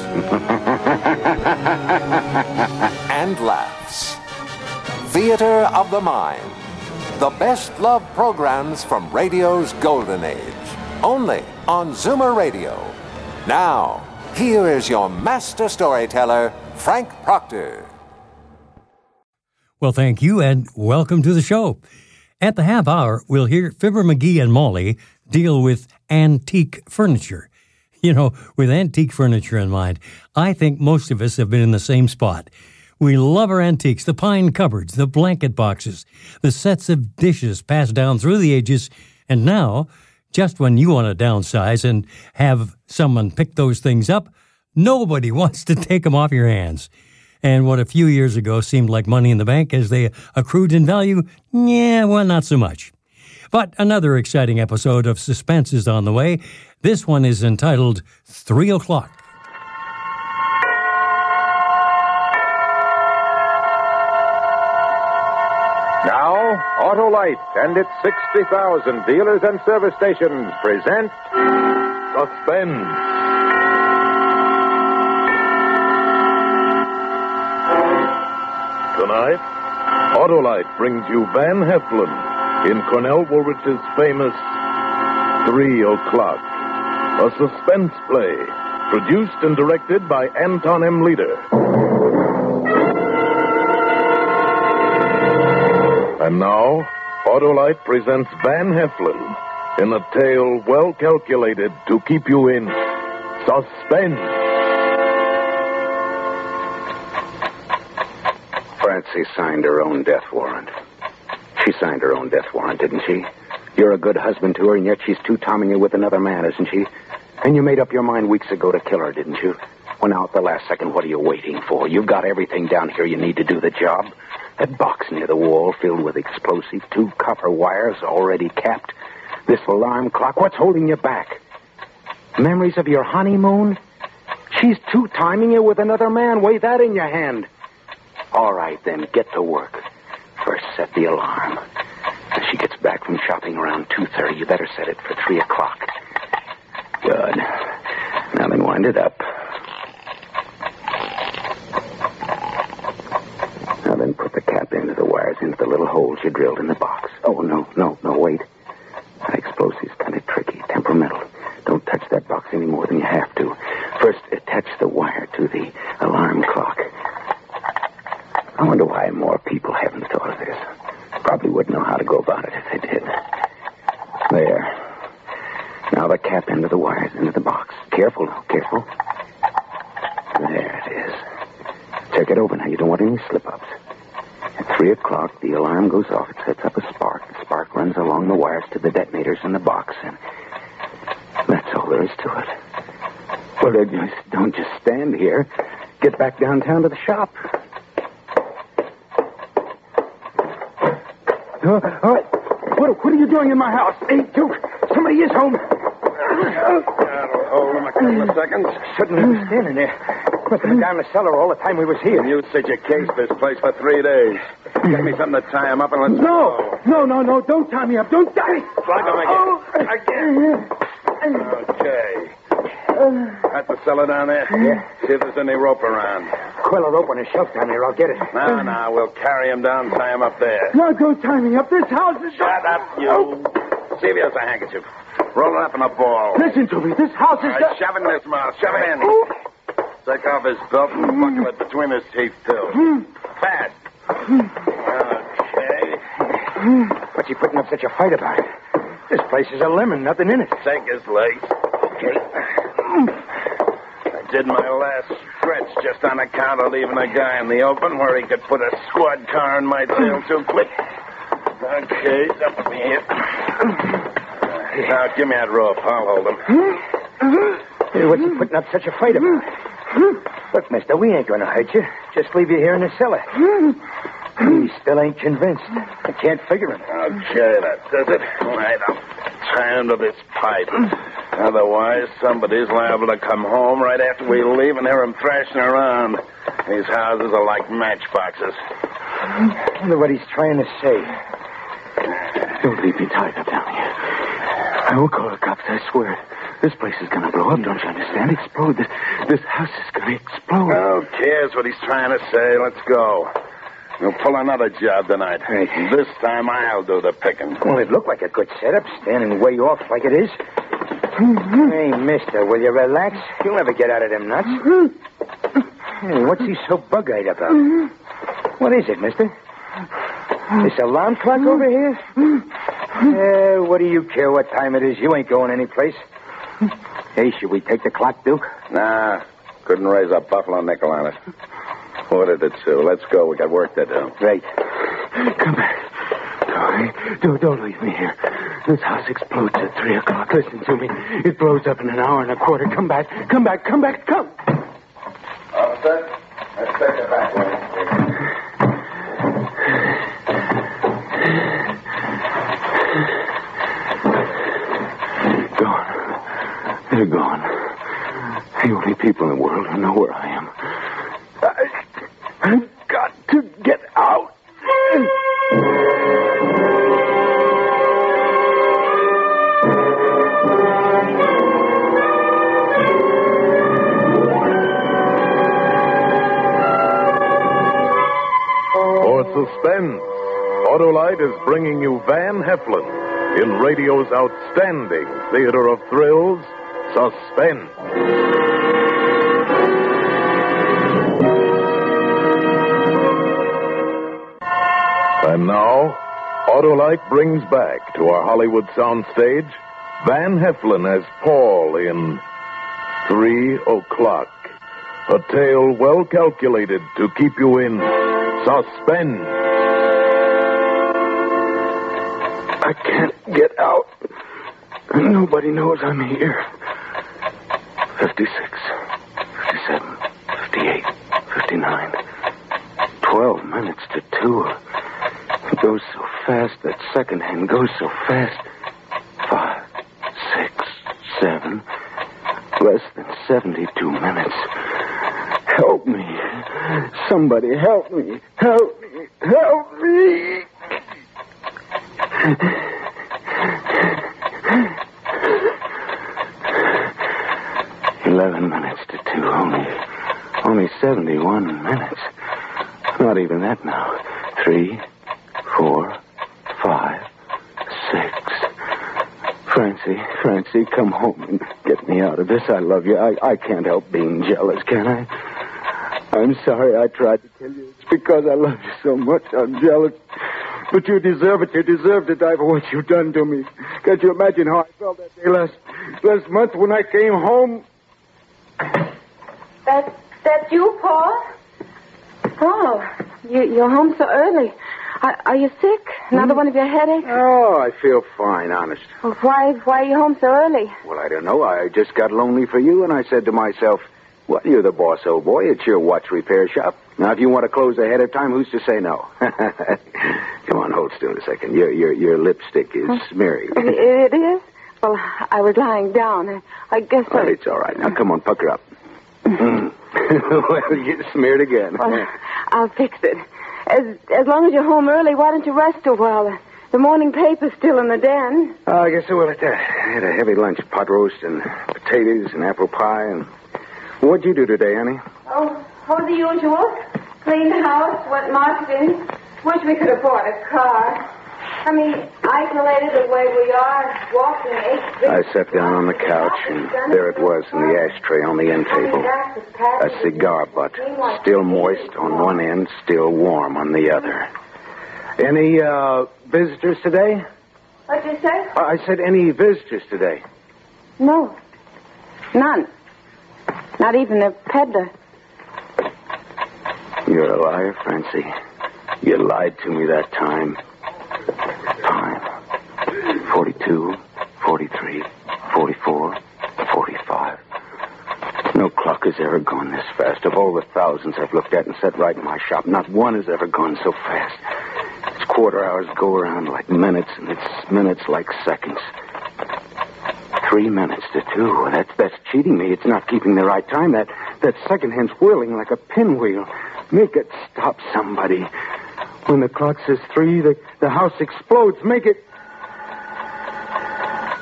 and laughs. Theater of the Mind. The best love programs from radio's golden age. Only on Zoomer Radio. Now, here is your master storyteller, Frank Proctor. Well, thank you and welcome to the show. At the half hour, we'll hear Fibber McGee and Molly deal with antique furniture. You know, with antique furniture in mind, I think most of us have been in the same spot. We love our antiques, the pine cupboards, the blanket boxes, the sets of dishes passed down through the ages, and now, just when you want to downsize and have someone pick those things up, nobody wants to take them off your hands. And what a few years ago seemed like money in the bank as they accrued in value, yeah, well, not so much. But another exciting episode of Suspense is on the way. This one is entitled Three O'Clock. Now, Autolite and its 60,000 dealers and service stations present Suspense. Tonight, Autolite brings you Van Heflin in Cornell Woolrich's famous Three O'Clock, a suspense play produced and directed by Anton M. Leader. And now, Autolite presents Van Heflin in a tale well calculated to keep you in suspense. Francie signed her own death warrant. She signed her own death warrant, didn't she? You're a good husband to her, and yet she's two-tomming you with another man, isn't she? And you made up your mind weeks ago to kill her, didn't you? Well, now, at the last second, what are you waiting for? You've got everything down here you need to do the job. That box near the wall filled with explosive, two copper wires already capped. This alarm clock, what's holding you back? Memories of your honeymoon? She's two-timing you with another man. Weigh that in your hand. All right, then, get to work. First, set the alarm. If she gets back from shopping around 2.30, you better set it for 3 o'clock. Good. Now then, wind it up. Now then, put the cap into the wires into the little holes you drilled in the box. Oh, no, no, no, wait. That explosive's kind of tricky, temperamental. Don't touch that box any more than you have to. First, attach the wire to the alarm clock. I wonder why more people haven't thought of this. Probably wouldn't know how to go about it if they did. There. Now the cap of the wires into the box. Careful, careful. There it is. Check it over now. You don't want any slip-ups. At three o'clock, the alarm goes off. It sets up a spark. The spark runs along the wires to the detonators in the box, and that's all there is to it. Well, don't just stand here. Get back downtown to the shop. Uh, uh, what, what are you doing in my house? Hey, Duke, somebody is home. That'll hold him a couple of seconds. Shouldn't have been standing there. Must have been down in the cellar all the time we was here. You said you cased this place for three days. Get me something to tie him up and let's No, no, no, no, don't tie me up. Don't tie me. Plug him again. Again. Okay. That's the cellar down there? Yeah. See if there's any rope around. Coil a rope on a shelf down there. I'll get it. No, no, we'll carry him down, tie him up there. No, don't tie me up. This house is... Shut up, you. Oh. See if he has a handkerchief. Roll it up in a ball. Listen to me. This house All is... right, shove it in his mouth. Shove it in. Oh. Take off his belt and mm-hmm. buckle it between his teeth, too. Mm-hmm. Fast. Mm-hmm. Okay. What's he putting up such a fight about? This place is a lemon. Nothing in it. Take his legs. Okay. Did my last stretch just on account of leaving a guy in the open where he could put a squad car in my tail too quick. Okay, up with me here. Now, give me that rope. I'll hold him. Hey, what's he putting up such a fight about? Look, mister, we ain't gonna hurt you. Just leave you here in the cellar. he still ain't convinced. I can't figure him. Okay, that does it. Right, I'll tie him to this pipe. Otherwise, somebody's liable to come home right after we leave and hear him thrashing around. These houses are like matchboxes. I wonder what he's trying to say. Don't leave me tied up down here. I won't call the cops, I swear. This place is gonna blow up, don't you understand? Explode. This, this house is gonna explode. Who cares what he's trying to say? Let's go. We'll pull another job tonight. Hey. This time I'll do the picking. Well, it looked like a good setup, standing way off like it is. Mm-hmm. hey, mister, will you relax? You'll never get out of them nuts. Mm-hmm. Hey, what's he so bug-eyed about? Mm-hmm. What is it, mister? This alarm clock over here? Eh, what do you care what time it is? You ain't going anyplace. Hey, should we take the clock, Duke? Nah, couldn't raise a buffalo nickel on it. What did it do? Let's go. We got work to do. Right. Come back. Don't, don't, don't leave me here. This house explodes at three o'clock. Listen to me. It blows up in an hour and a quarter. Come back. Come back. Come back. Come. Officer, let's take it back way. Gone. They're gone. The only people in the world who know where I am. I, I've got to get out. Suspense, Autolite is bringing you Van Heflin in radio's outstanding theater of thrills, Suspense. And now, Autolite brings back to our Hollywood soundstage Van Heflin as Paul in Three O'Clock. A tale well calculated to keep you in suspense. I can't get out. Nobody knows I'm here. 56, 57, 58, 59. 12 minutes to 2. It goes so fast. That second hand goes so fast. Five, six, seven. Less than 72 minutes. Help me. Somebody help me. Help me. Help me. Eleven minutes to two. Only, only seventy-one minutes. Not even that now. Three, four, five, six. Francie, Francie, come home and get me out of this. I love you. I, I can't help being jealous, can I? I'm sorry I tried to tell you. It's because I love you so much. I'm jealous. But you deserve it. You deserve to die for what you've done to me. Can't you imagine how I felt that day last last month when I came home? That that you, Paul? Oh, you, you're home so early. Are, are you sick? Another hmm? one of your headaches? Oh, I feel fine, honest. Well, why why are you home so early? Well, I don't know. I just got lonely for you, and I said to myself, well, you're the boss, old boy. It's your watch repair shop. Now, if you want to close ahead of time, who's to say no? Come on, hold still a second. Your your your lipstick is smeary. It, is? Well, I was lying down. I, I guess Oh, I... it's all right. Now, come on, pucker up. Mm. well, get smeared again. Well, I'll fix it. As as long as you're home early, why don't you rest a while? The morning paper's still in the den. Oh, I guess I will at that. I had a heavy lunch, pot roast and potatoes and apple pie. And what'd you do today, Annie? Oh, oh, the usual. Cleaned the house, went marketing. Wish we could afford a car. I mean, isolated the way we are, walking eight I sat down on the couch, and there it was in the ashtray on the end table. A cigar butt, still moist on one end, still warm on the other. Any uh, visitors today? What'd you say? I said any visitors today. No. None. Not even a peddler. You're a liar, Francie. You lied to me that time. Time. 42, 43, 44, 45. No clock has ever gone this fast. Of all the thousands I've looked at and set right in my shop, not one has ever gone so fast. Its quarter hours go around like minutes, and its minutes like seconds. Three minutes to two. That's that's cheating me. It's not keeping the right time. That that second hand's whirling like a pinwheel. Make it stop, somebody. When the clock says three, the, the house explodes. Make it.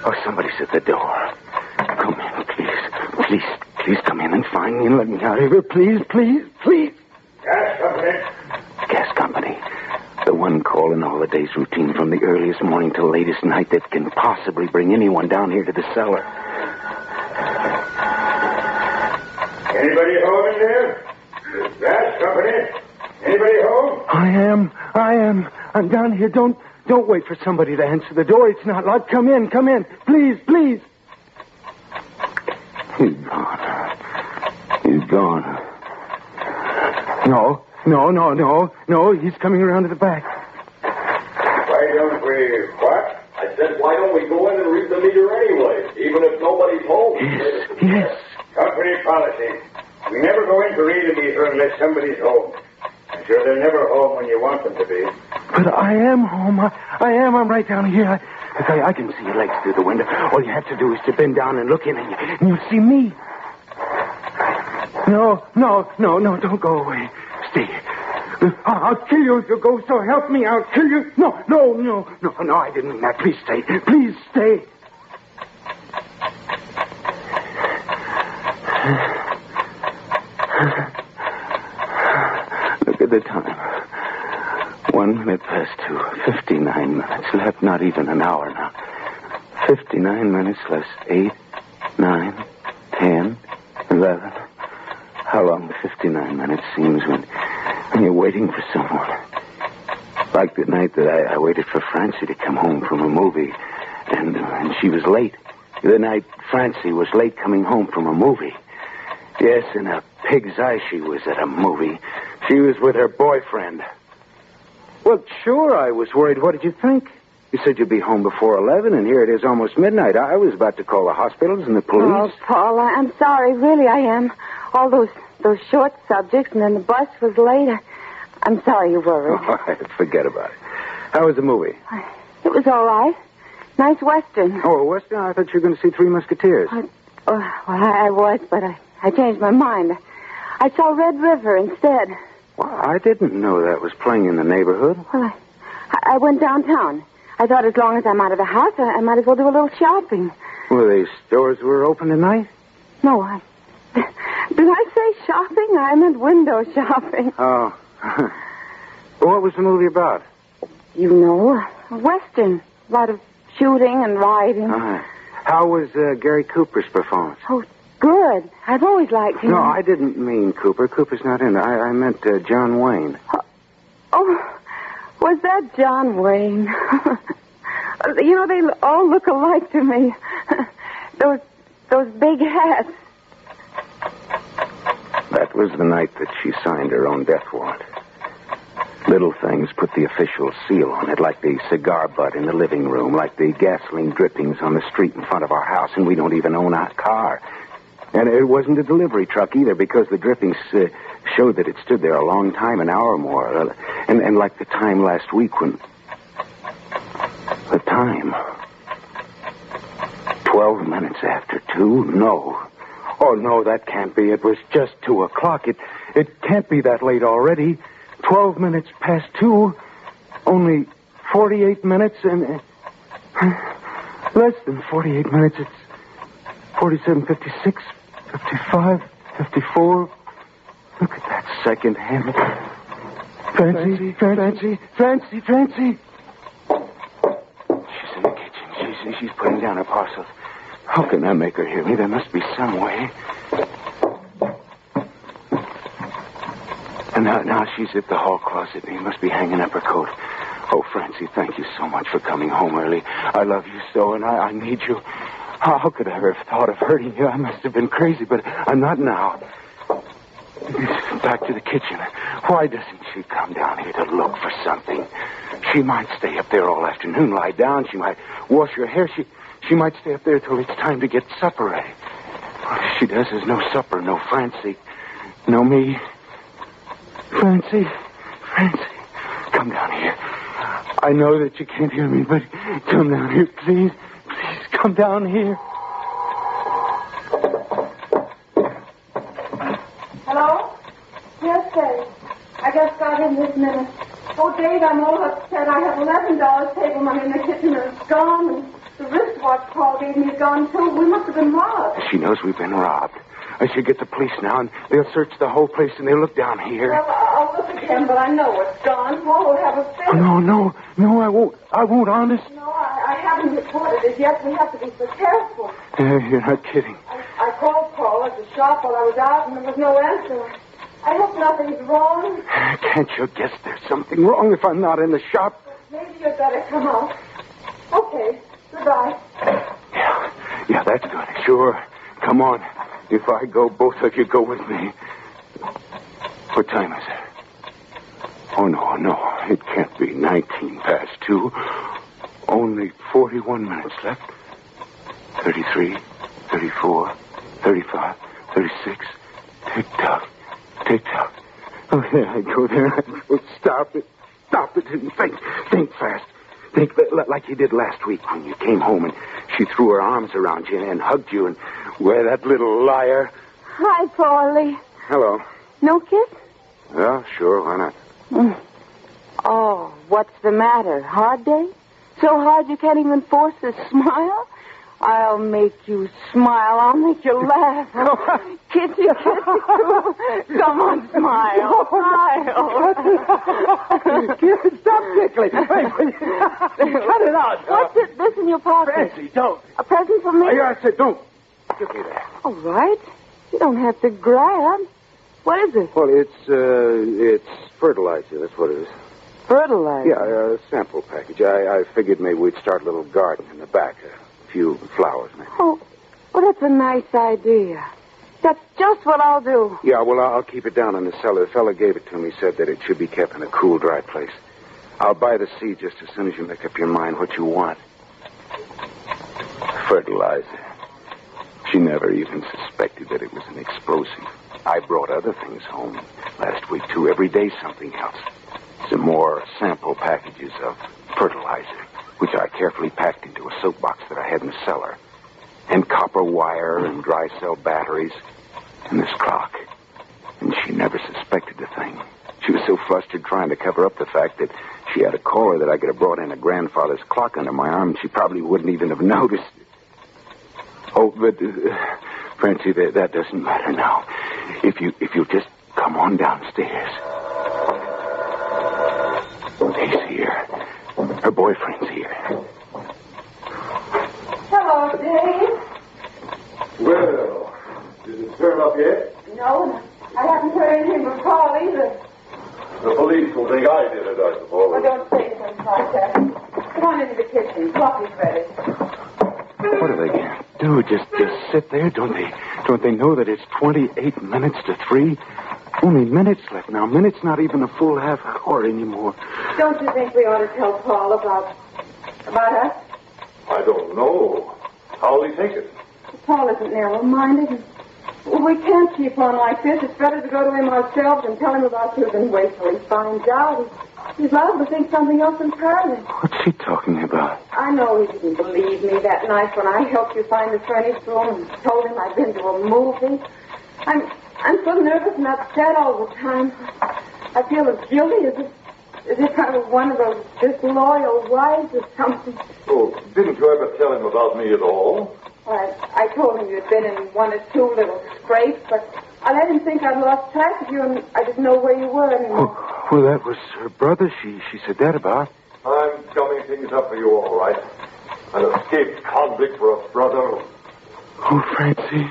Oh, somebody's at the door. Come in, please. Please, please come in and find me and let me out of here. Please, please, please. Gas company. Gas company. The one call in the day's routine from the earliest morning till latest night that can possibly bring anyone down here to the cellar. Anybody home in there? Gas company. Anybody home? I am. I am. I'm down here. Don't don't wait for somebody to answer the door. It's not locked. Come in. Come in. Please, please. He's gone. He's gone. No, no, no, no, no. He's coming around to the back. Why don't we what? I said, why don't we go in and read the meter anyway, even if nobody's home? Yes, yes. Company policy. We never go in to read a meter unless somebody's home. I'm sure they're never home when you want them to be. But I am home. I, I am. I'm right down here. I, I, I can see your legs through the window. All you have to do is to bend down and look in, and, you, and you'll see me. No, no, no, no, don't go away. Stay. I'll, I'll kill you if you go, so help me. I'll kill you. No, no, no, no, no, I didn't mean that. Please stay. Please stay. Look at the time. One minute past two. Fifty-nine minutes left. Not even an hour now. Fifty-nine minutes less eight, nine, ten, eleven. How long fifty-nine minutes seems when, when you're waiting for someone. Like the night that I, I waited for Francie to come home from a movie, and, uh, and she was late. The night Francie was late coming home from a movie. Yes, in a pig's eye she was at a movie. She was with her boyfriend. Well, sure, I was worried. What did you think? You said you'd be home before 11, and here it is almost midnight. I was about to call the hospitals and the police. Oh, Paula, I'm sorry. Really, I am. All those those short subjects, and then the bus was late. I, I'm sorry you worried. All right, forget about it. How was the movie? It was all right. Nice western. Oh, Western, I thought you were going to see Three Musketeers. I, oh, well, I, I was, but I, I changed my mind. I saw Red River instead. Well, I didn't know that was playing in the neighborhood. Well, I, I went downtown. I thought as long as I'm out of the house, I, I might as well do a little shopping. Well, the stores were open tonight? No, I. Did I say shopping? I meant window shopping. Oh. what was the movie about? You know, a western. A lot of shooting and riding. Uh, how was uh, Gary Cooper's performance? Oh, good. I've always liked him. No, I didn't mean Cooper. Cooper's not in it. I, I meant uh, John Wayne. Oh, was that John Wayne? you know, they all look alike to me. those those big hats. That was the night that she signed her own death warrant. Little things put the official seal on it, like the cigar butt in the living room, like the gasoline drippings on the street in front of our house, and we don't even own a car. And it wasn't a delivery truck either, because the drippings uh, showed that it stood there a long time, an hour or more. Uh, and, and like the time last week when. The time. Twelve minutes after two? No. Oh, no, that can't be. It was just two o'clock. It, it can't be that late already. Twelve minutes past two. Only 48 minutes and. Uh, less than 48 minutes. It's 47, 56, 55, 54. Look at that second hand. Francie, Francie, Francie, Francie. She's in the kitchen. She's, she's putting down her parcels. How can I make her hear me? There must be some way. And now, now she's at the hall closet, he must be hanging up her coat. Oh, Francie, thank you so much for coming home early. I love you so, and I, I need you. How, could I ever have thought of hurting you? I must have been crazy, but I'm not now. Back to the kitchen. Why doesn't she come down here to look for something? She might stay up there all afternoon, lie down. She might wash her hair. She, she might stay up there till it's time to get supper ready. All she does is no supper, no Francie, no me. Francie, Francie, come down here. I know that you can't hear me, but come down here, please. Please, come down here. Hello? Yes, Dave. I just got in this minute. Oh, Dave, I'm all upset. I have eleven dollars table money in the kitchen and it's gone. Wristwatch Paul gave me is gone too. We must have been robbed. She knows we've been robbed. I should get the police now, and they'll search the whole place, and they'll look down here. Well, I'll look again, but I know it's gone. Paul will have a fit. No, no, no, I won't. I won't, honest. No, I, I haven't reported it yet. We have to be so careful. Uh, you're not kidding. I, I called Paul at the shop while I was out, and there was no answer. I hope nothing's wrong. Can't you guess there's something wrong if I'm not in the shop? Maybe you'd better come out. Okay. Goodbye. Yeah, yeah, that's good. Sure. Come on. If I go, both of you go with me. What time is it? Oh, no, no. It can't be 19 past two. Only 41 minutes left. 33, 34, 35, 36. Tick tock, tick tock. Oh, there I go, there I go. Stop it. Stop it and think. Think fast. Think li- like you did last week when you came home and she threw her arms around you and hugged you and, where that little liar. Hi, Paulie. Hello. No kiss? Yeah, sure, why not? Mm. Oh, what's the matter? Hard day? So hard you can't even force a smile? I'll make you smile. I'll make you laugh. Kissy, kissy, too. Come on, smile. Smile. Stop tickling. Wait, wait. Cut it out. What's it, this in your pocket? Francie, don't. A present for me? Oh, yeah, I said don't. Give me that. All right. You don't have to grab. What is it? Well, it's, uh, it's fertilizer. That's what it is. Fertilizer. Yeah, a sample package. I, I figured maybe we'd start a little garden in the back. A few flowers, maybe. Oh, well, that's a nice idea. That's just what I'll do. Yeah, well, I'll keep it down in the cellar. The fellow gave it to me, said that it should be kept in a cool, dry place. I'll buy the seed just as soon as you make up your mind what you want. Fertilizer. She never even suspected that it was an explosive. I brought other things home last week, too. Every day, something else. Some more sample packages of fertilizer, which I carefully packed into a soap box that I had in the cellar. And copper wire and dry cell batteries. And this clock. And she never suspected a thing. She was so flustered trying to cover up the fact that she had a caller that I could have brought in a grandfather's clock under my arm, and she probably wouldn't even have noticed. Oh, but uh, Francie, that, that doesn't matter now. If you if you just come on downstairs. He's here. Her boyfriend's here. Hello, Dave. Well, did it turn up yet? No, I haven't heard anything from Paul either. The police will think I did it, I suppose. Well, don't say things like that. Come on into the kitchen. Coffee's ready. What are they going to do? Just just sit there? Don't they don't they know that it's twenty eight minutes to three? Only minutes left now. Minutes not even a full half hour anymore. Don't you think we ought to tell Paul about about us? I don't know. How'll he take it? Paul isn't narrow-minded. Well, we can't keep on like this. It's better to go to him ourselves and tell him about you than wait till he finds out. He's liable to think something else entirely. What's he talking about? I know he didn't believe me that night when I helped you find the furnished room and told him I'd been to a movie. I'm I'm so nervous and upset all the time. I feel as guilty as if as if I were one of those disloyal wives or something. Oh, didn't you ever tell him about me at all? I, I told him you'd been in one or two little scrapes, but I let him think I'd lost track of you and I didn't know where you were anymore. Oh, well, that was her brother. She she said that about. I'm gumming things up for you all right. An escaped convict for a brother. Oh, Francie,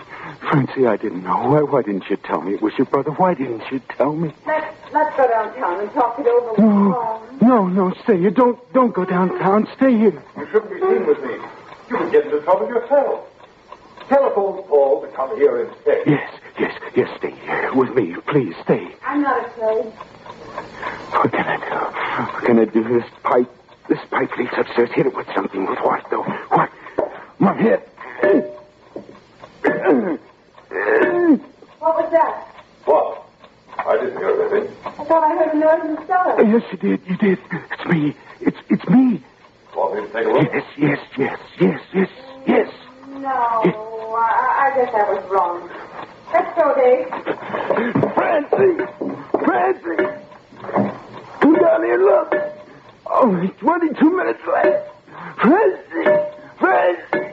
Francie, I didn't know. Why why didn't you tell me it was your brother? Why didn't you tell me? Let's, let's go downtown and talk it over with No, Paul. no, no. Stay here. Don't don't go downtown. Stay here. You shouldn't be seen with me. You could get into trouble yourself. Telephone Paul to come here instead. Yes, yes, yes. Stay here with me, please. Stay. I'm not afraid. What can I do? What can I do? This pipe, this pipe leads upstairs. Hit it with something. With what, though? What? My head. That? What? I didn't hear anything. I thought I heard a noise in the cellar. Yes, you did. You did. It's me. It's it's me. Want me to take a look? Yes, yes, yes, yes, yes, yes. No, I, I guess I was wrong. Let's go, Dave. Francie! Francie! Come down here, look. Oh, Only 22 minutes left. Francie! Francie!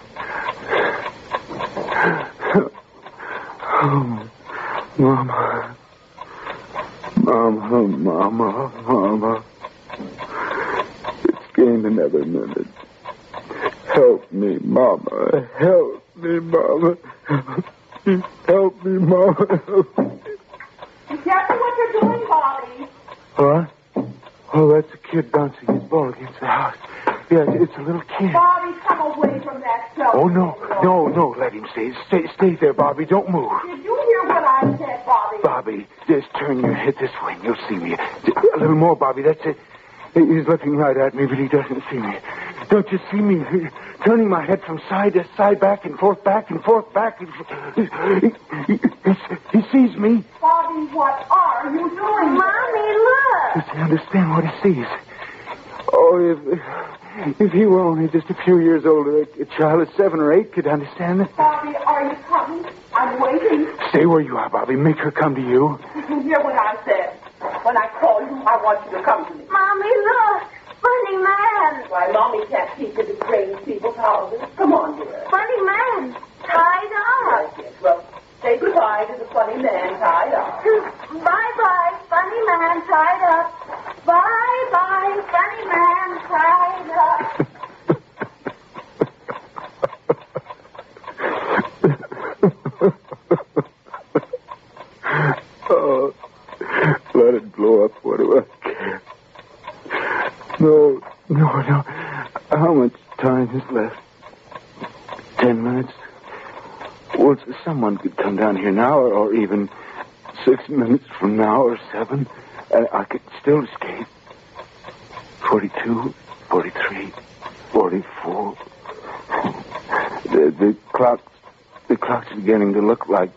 Bobby. Don't move. Did you hear what I said, Bobby? Bobby, just turn your head this way and you'll see me. A little more, Bobby. That's it. He's looking right at me, but he doesn't see me. Don't you see me? Turning my head from side to side, back and forth, back and forth, back and forth. He, he, he, he sees me. Bobby, what are you doing? Mommy, look. Does he understand what he sees? Oh, if, if he were only just a few years older, a, a child of seven or eight could understand it. Bobby, are you coming? I'm waiting. Stay where you are, Bobby. Make her come to you. Did you hear what I said? When I call you, I want you to come to me. Mommy, look. Funny man. Why, Mommy can't keep to the strange people's houses. Come on, dear. Funny man. Tied up. Yes, yes. Well, say goodbye to the funny man tied up. Bye-bye, funny man tied up. Bye-bye, funny man tied up. Oh, let it blow up. What do I care? No, no, no. How much time is left? Ten minutes? Well, someone could come down here now, or, or even six minutes from now, or seven. and I could still escape. Forty-two, forty-three, forty-four. The, the clocks, the clock's beginning to look like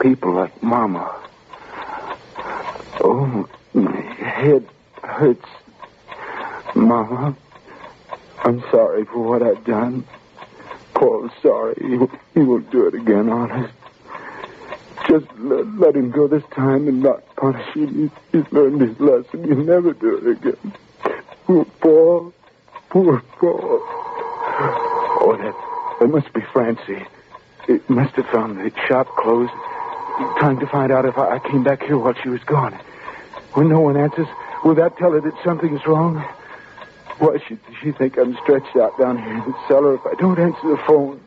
people, like Mama. Oh, my head hurts. Mama, I'm sorry for what I've done. Paul's sorry. He, will- he won't do it again, honest. Just let, let him go this time and not punish him. He's, he's learned his lesson. He'll never do it again. Poor Paul. Poor Paul. Oh, that, that must be Francie. It must have found the shop closed. Trying to find out if I, I came back here while she was gone. When no one answers, will that tell her that something's wrong? Why should she think I'm stretched out down here in the cellar if I don't answer the phone?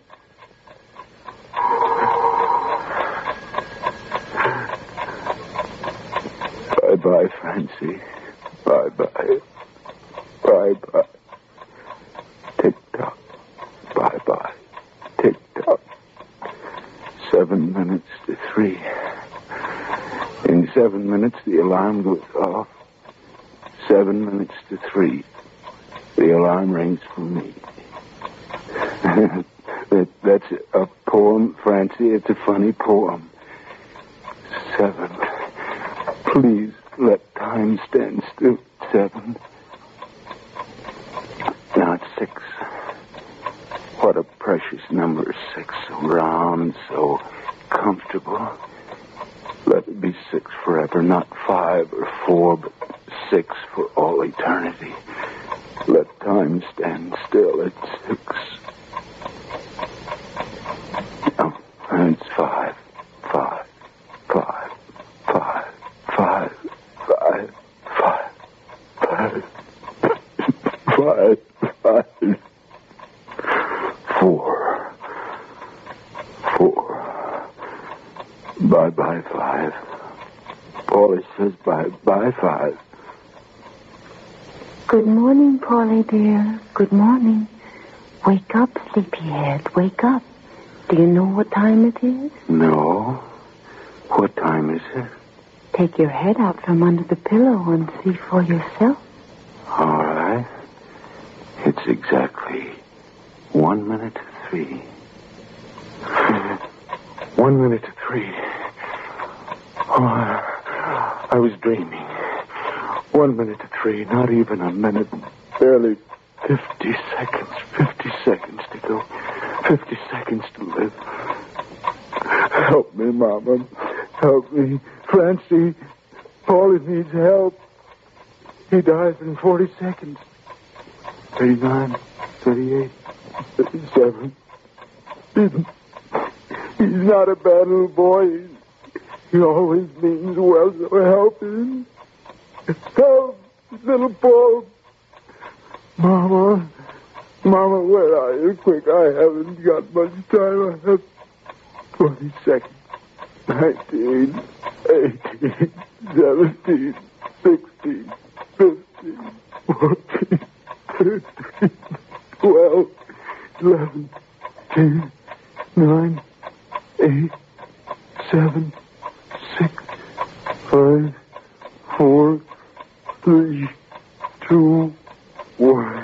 Bye bye, Francie. Bye bye. Bye bye. Tick tock. Bye bye. Tick tock. Seven minutes to three. Seven minutes, the alarm goes off. Seven minutes to three. The alarm rings for me. that, that's a poem, Francie. It's a funny poem. Seven. Please let time stand still. Seven. Now it's six. What a precious number, six. So round, so comfortable. Let it be six forever, not five or four, but six for all eternity. Let time stand still at six. Head out from under the pillow and see for yourself. All right. It's exactly one minute to three. One minute to three. Oh, I, I was dreaming. One minute to three, not even a minute. Barely 50 seconds. 50 seconds to go. 50 seconds to live. Help me, Mama. Help me. Francie, Paulie needs help. He dies in 40 seconds. 39, 38, 37. He's, not a bad little boy. He always means well, so help him. Help, little Paul. Mama, Mama, where are you? Quick, I haven't got much time. I have 20 seconds. 19, 18, 17, 16, 15, 14, 13, 12, 11, 10, 9, 8, 7, 6, 5, 4, 3, 2, 1.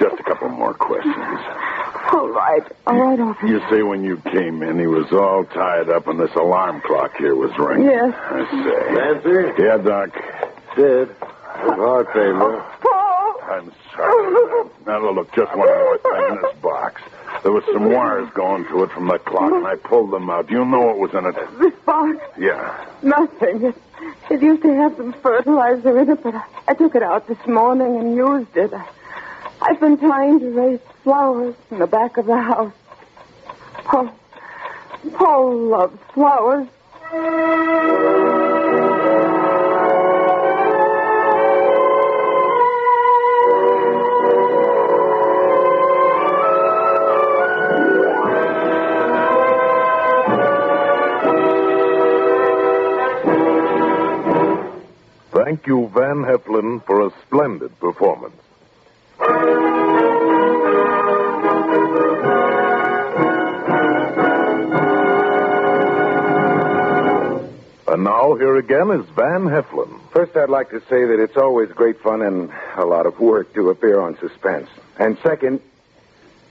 Just a couple more questions. All right. All right, officer. You say when you came in, he was all tied up and this alarm clock here was ringing. Yes. I say. Nancy? Yeah, Doc. Dead. With heart failure. Paul! I'm sorry. Now, look, just one more thing in this box. There was some wires going to it from the clock, and I pulled them out. Do you know what was in it? This box, Yeah. nothing. It, it used to have some fertilizer in it, but I, I took it out this morning and used it. I, I've been trying to raise flowers in the back of the house. Oh, oh, Paul, Paul loves flowers. Thank you, Van Heflin, for a splendid performance. And now, here again is Van Heflin. First, I'd like to say that it's always great fun and a lot of work to appear on Suspense. And second,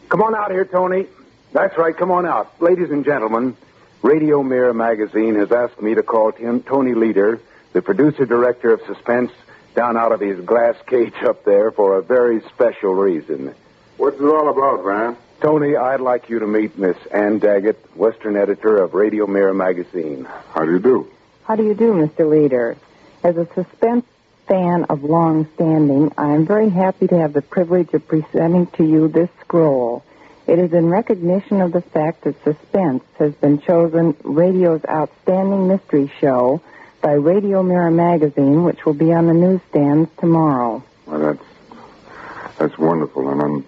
come on out here, Tony. That's right, come on out. Ladies and gentlemen, Radio Mirror magazine has asked me to call Tony Leader, the producer director of Suspense, down out of his glass cage up there for a very special reason. What's it all about, Van? Tony, I'd like you to meet Miss Ann Daggett, Western editor of Radio Mirror magazine. How do you do? How do you do, Mr. Leader? As a suspense fan of long standing, I am very happy to have the privilege of presenting to you this scroll. It is in recognition of the fact that Suspense has been chosen radio's outstanding mystery show by Radio Mirror magazine, which will be on the newsstands tomorrow. Well, that's that's wonderful. And on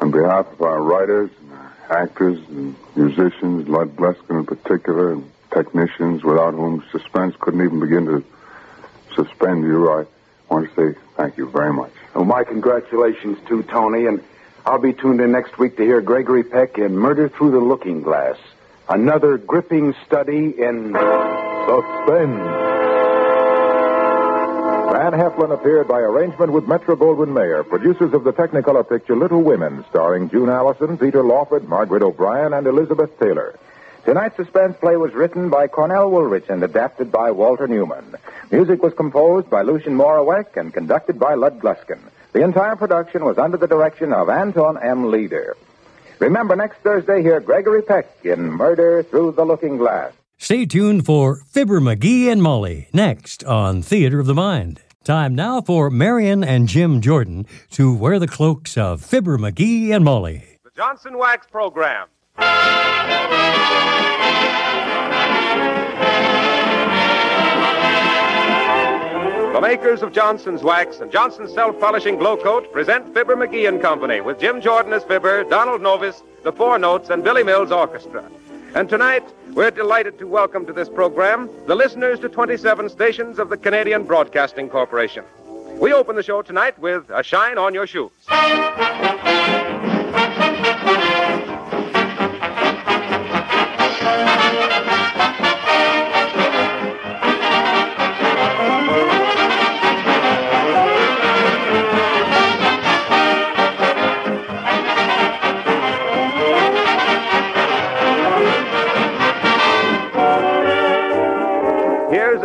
on behalf of our writers, and our actors, and musicians, Lud Gluskin in particular, and technicians, without whom suspense couldn't even begin to suspend you, I want to say thank you very much. Well, my congratulations to Tony, and I'll be tuned in next week to hear Gregory Peck in Murder Through the Looking Glass. Another gripping study in Suspense. Van Heflin appeared by arrangement with Metro Goldwyn Mayer, producers of the Technicolor picture Little Women, starring June Allyson, Peter Lawford, Margaret O'Brien, and Elizabeth Taylor. Tonight's suspense play was written by Cornell Woolrich and adapted by Walter Newman. Music was composed by Lucien Moraweck and conducted by Lud Gluskin. The entire production was under the direction of Anton M. Leader. Remember, next Thursday, hear Gregory Peck in Murder Through the Looking Glass. Stay tuned for Fibber McGee and Molly next on Theater of the Mind. Time now for Marion and Jim Jordan to wear the cloaks of Fibber McGee and Molly. The Johnson Wax Program. The makers of Johnson's Wax and Johnson's Self-Polishing Glo-Coat present Fibber McGee and Company with Jim Jordan as Fibber, Donald Novis, the Four Notes, and Billy Mills Orchestra. And tonight, we're delighted to welcome to this program the listeners to 27 stations of the Canadian Broadcasting Corporation. We open the show tonight with A Shine on Your Shoes.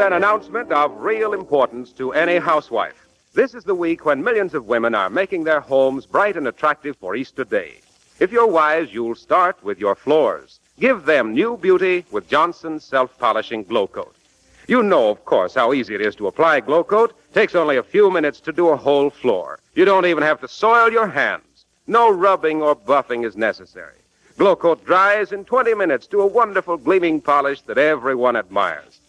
An announcement of real importance to any housewife. This is the week when millions of women are making their homes bright and attractive for Easter Day. If you're wise, you'll start with your floors. Give them new beauty with Johnson's self-polishing Glo-Coat. You know, of course, how easy it is to apply Glo-Coat. Takes only a few minutes to do a whole floor. You don't even have to soil your hands. No rubbing or buffing is necessary. Glo-Coat dries in 20 minutes to a wonderful gleaming polish that everyone admires.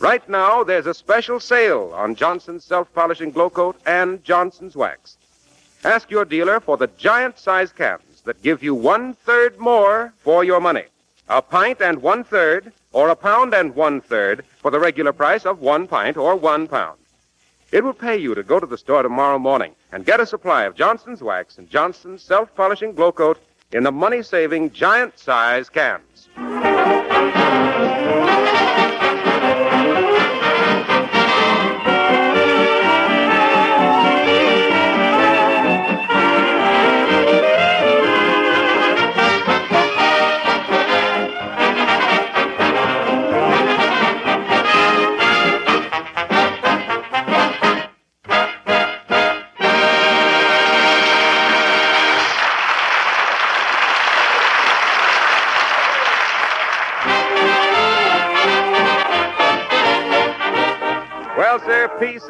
Right now, there's a special sale on Johnson's self-polishing Glo-Coat and Johnson's wax. Ask your dealer for the giant size cans that give you one third more for your money. A pint and one third, or a pound and one third for the regular price of one pint or one pound. It will pay you to go to the store tomorrow morning and get a supply of Johnson's wax and Johnson's self-polishing Glo-Coat in the money-saving giant size cans.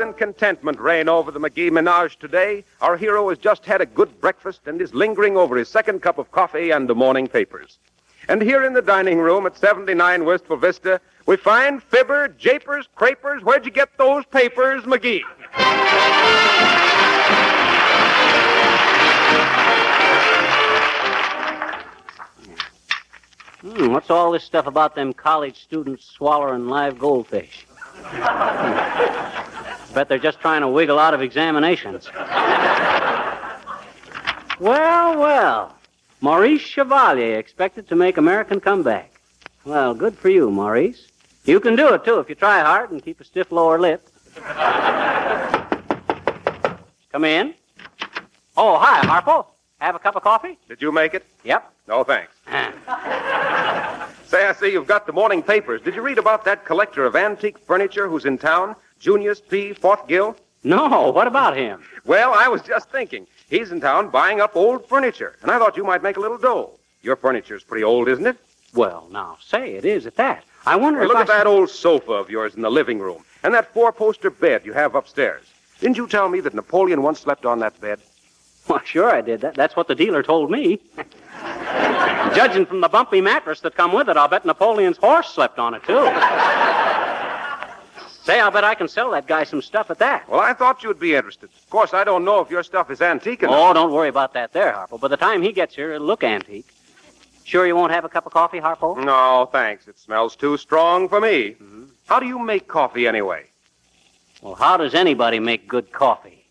And contentment reign over the McGee menage today. Our hero has just had a good breakfast and is lingering over his second cup of coffee and the morning papers. And here in the dining room at 79 Wistful Vista, we find Fibber, Japers, Crapers. Where'd you get those papers, McGee? Hmm, what's all this stuff about them college students swallowing live goldfish? Bet they're just trying to wiggle out of examinations. well, well. Maurice Chevalier expected to make American comeback. Well, good for you, Maurice. You can do it, too, if you try hard and keep a stiff lower lip. Come in. Oh, hi, Harpo. Have a cup of coffee? Did you make it? Yep. No, thanks. Ah. Say, I see you've got the morning papers. Did you read about that collector of antique furniture who's in town, Junius P. Fothergill? No, what about him? Well, I was just thinking. He's in town buying up old furniture, and I thought you might make a little dough. Your furniture's pretty old, isn't it? Well, now, say it is at that. I wonder Well, if look I at that old sofa of yours in the living room, and that four-poster bed you have upstairs. Didn't you tell me that Napoleon once slept on that bed? Well, sure I did. That, that's what the dealer told me. Judging from the bumpy mattress that come with it, I'll bet Napoleon's horse slept on it, too. Say, I'll bet I can sell that guy some stuff at that. Well, I thought you'd be interested. Of course, I don't know if your stuff is antique enough. Oh, don't worry about that there, Harpo. By the time he gets here, it'll look antique. Sure you won't have a cup of coffee, Harpo? No, thanks. It smells too strong for me. Mm-hmm. How do you make coffee anyway? Well, how does anybody make good coffee?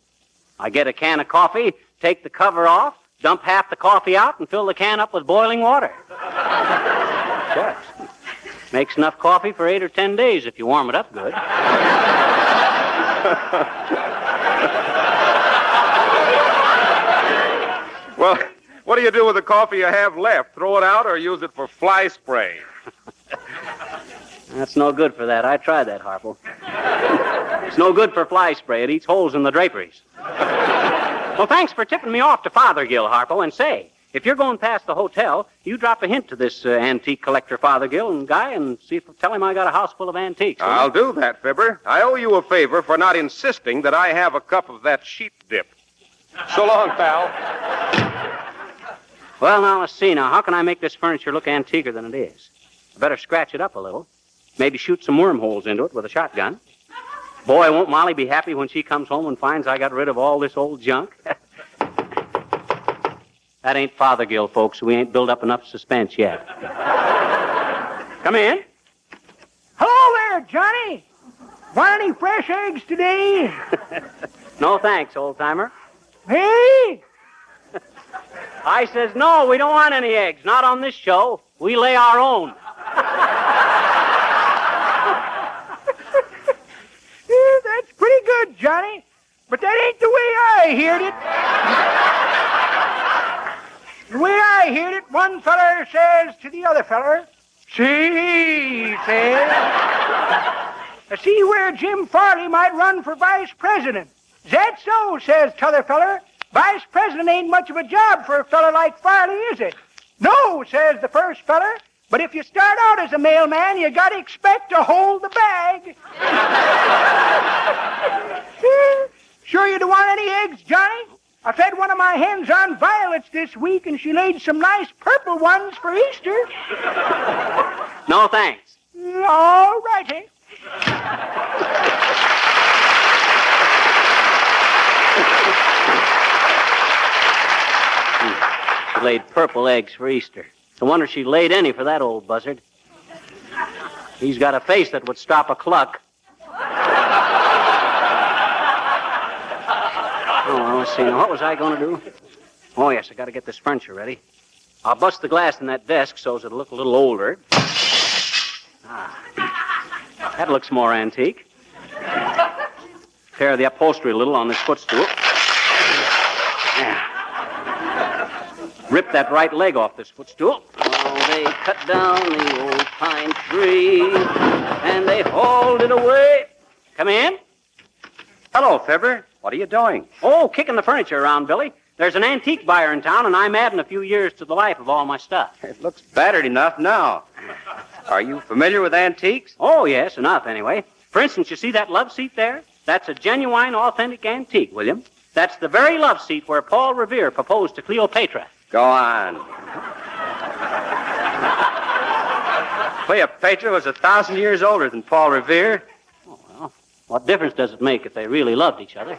I get a can of coffee, take the cover off, dump half the coffee out, and fill the can up with boiling water. Shucks. Makes enough coffee for eight or ten days if you warm it up good. Well, what do you do with the coffee you have left? Throw it out or use it for fly spray? That's no good for that. I tried that, Harpo. it's no good for fly spray. It eats holes in the draperies. well, thanks for tipping me off to Fothergill, Harpo. And say, if you're going past the hotel, you drop a hint to this uh, antique collector Fothergill and guy and see if tell him I got a house full of antiques. you? I'll do that, Fibber. I owe you a favor for not insisting that I have a cup of that sheep dip. So long, pal. Well, now let's see. Now, how can I make this furniture look antiquer than it is? I better scratch it up a little. Maybe shoot some wormholes into it with a shotgun. Boy, won't Molly be happy when she comes home and finds I got rid of all this old junk. that ain't Fothergill, folks. We ain't built up enough suspense yet. Come in. Hello there, Johnny. Want any fresh eggs today? No thanks, old timer. Hey? I says, no, we don't want any eggs. Not on this show. We lay our own. Yeah, that's pretty good, Johnny. But that ain't the way I heard it. The way I hear it, one feller says to the other feller, See, says, I see where Jim Farley might run for vice president. That so, says t'other feller. Vice president ain't much of a job for a feller like Farley, is it? No, says the first feller. But if you start out as a mailman, you gotta expect to hold the bag. sure you don't want any eggs, Johnny? I fed one of my hens on violets this week, and she laid some nice purple ones for Easter. No thanks. All righty. She laid purple eggs for Easter. No wonder she laid any for that old buzzard. He's got a face that would stop a cluck. Oh, well, let's see. Now, what was I going to do? Oh, yes, I got to get this furniture ready. I'll bust the glass in that desk so it'll look a little older. Ah, that looks more antique. Tear the upholstery a little on this footstool. Yeah. Rip that right leg off this footstool. Oh, they cut down the old pine tree and they hauled it away. Come in. Hello, Fibber. What are you doing? Oh, kicking the furniture around, Billy. There's an antique buyer in town, and I'm adding a few years to the life of all my stuff. It looks battered enough now. Are you familiar with antiques? Oh, yes, enough anyway. For instance, you see that love seat there? That's a genuine, authentic antique, William. That's the very love seat where Paul Revere proposed to Cleopatra. Go on. Cleopatra was a thousand years older than Paul Revere. What difference does it make if they really loved each other?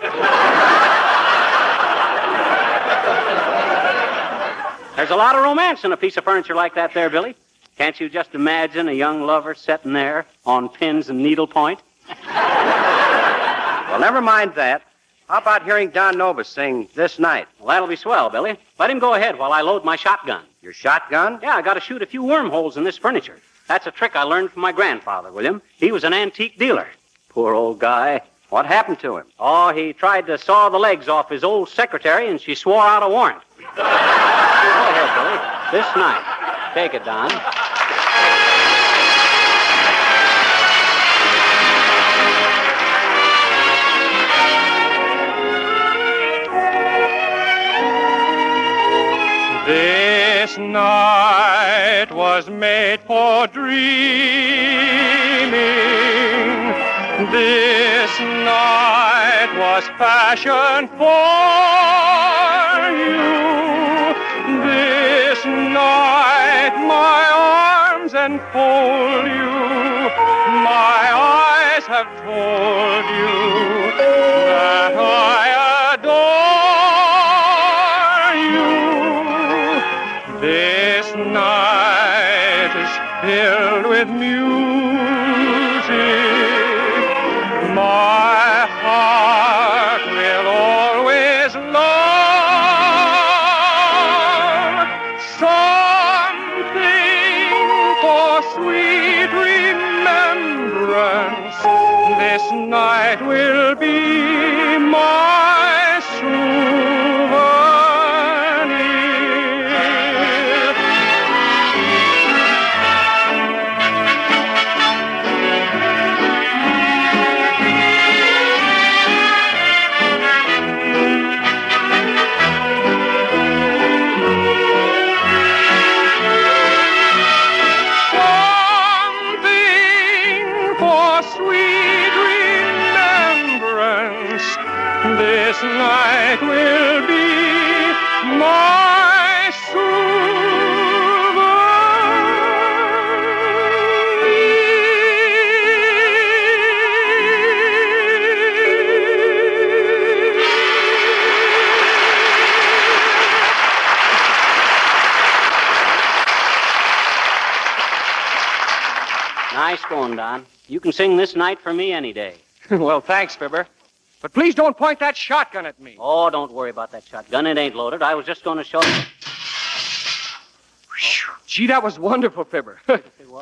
There's a lot of romance in a piece of furniture like that there, Billy. Can't you just imagine a young lover sitting there on pins and needlepoint? Well, never mind that. How about hearing Don Novis sing this night? Well, that'll be swell, Billy. Let him go ahead while I load my shotgun. Your shotgun? Yeah, I got to shoot a few wormholes in this furniture. That's a trick I learned from my grandfather, William. He was an antique dealer. Poor old guy. What happened to him? Oh, he tried to saw the legs off his old secretary, and she swore out a warrant. go ahead, Billy. This night. Take it, Don. This night was made for dreaming. This night was fashioned for you. This night my arms enfold you. My eyes have told you sing this night for me any day. well, thanks, Fibber. But please don't point that shotgun at me. Oh, don't worry about that shotgun. It ain't loaded. I was just going to show you. Gee, that was wonderful, Fibber.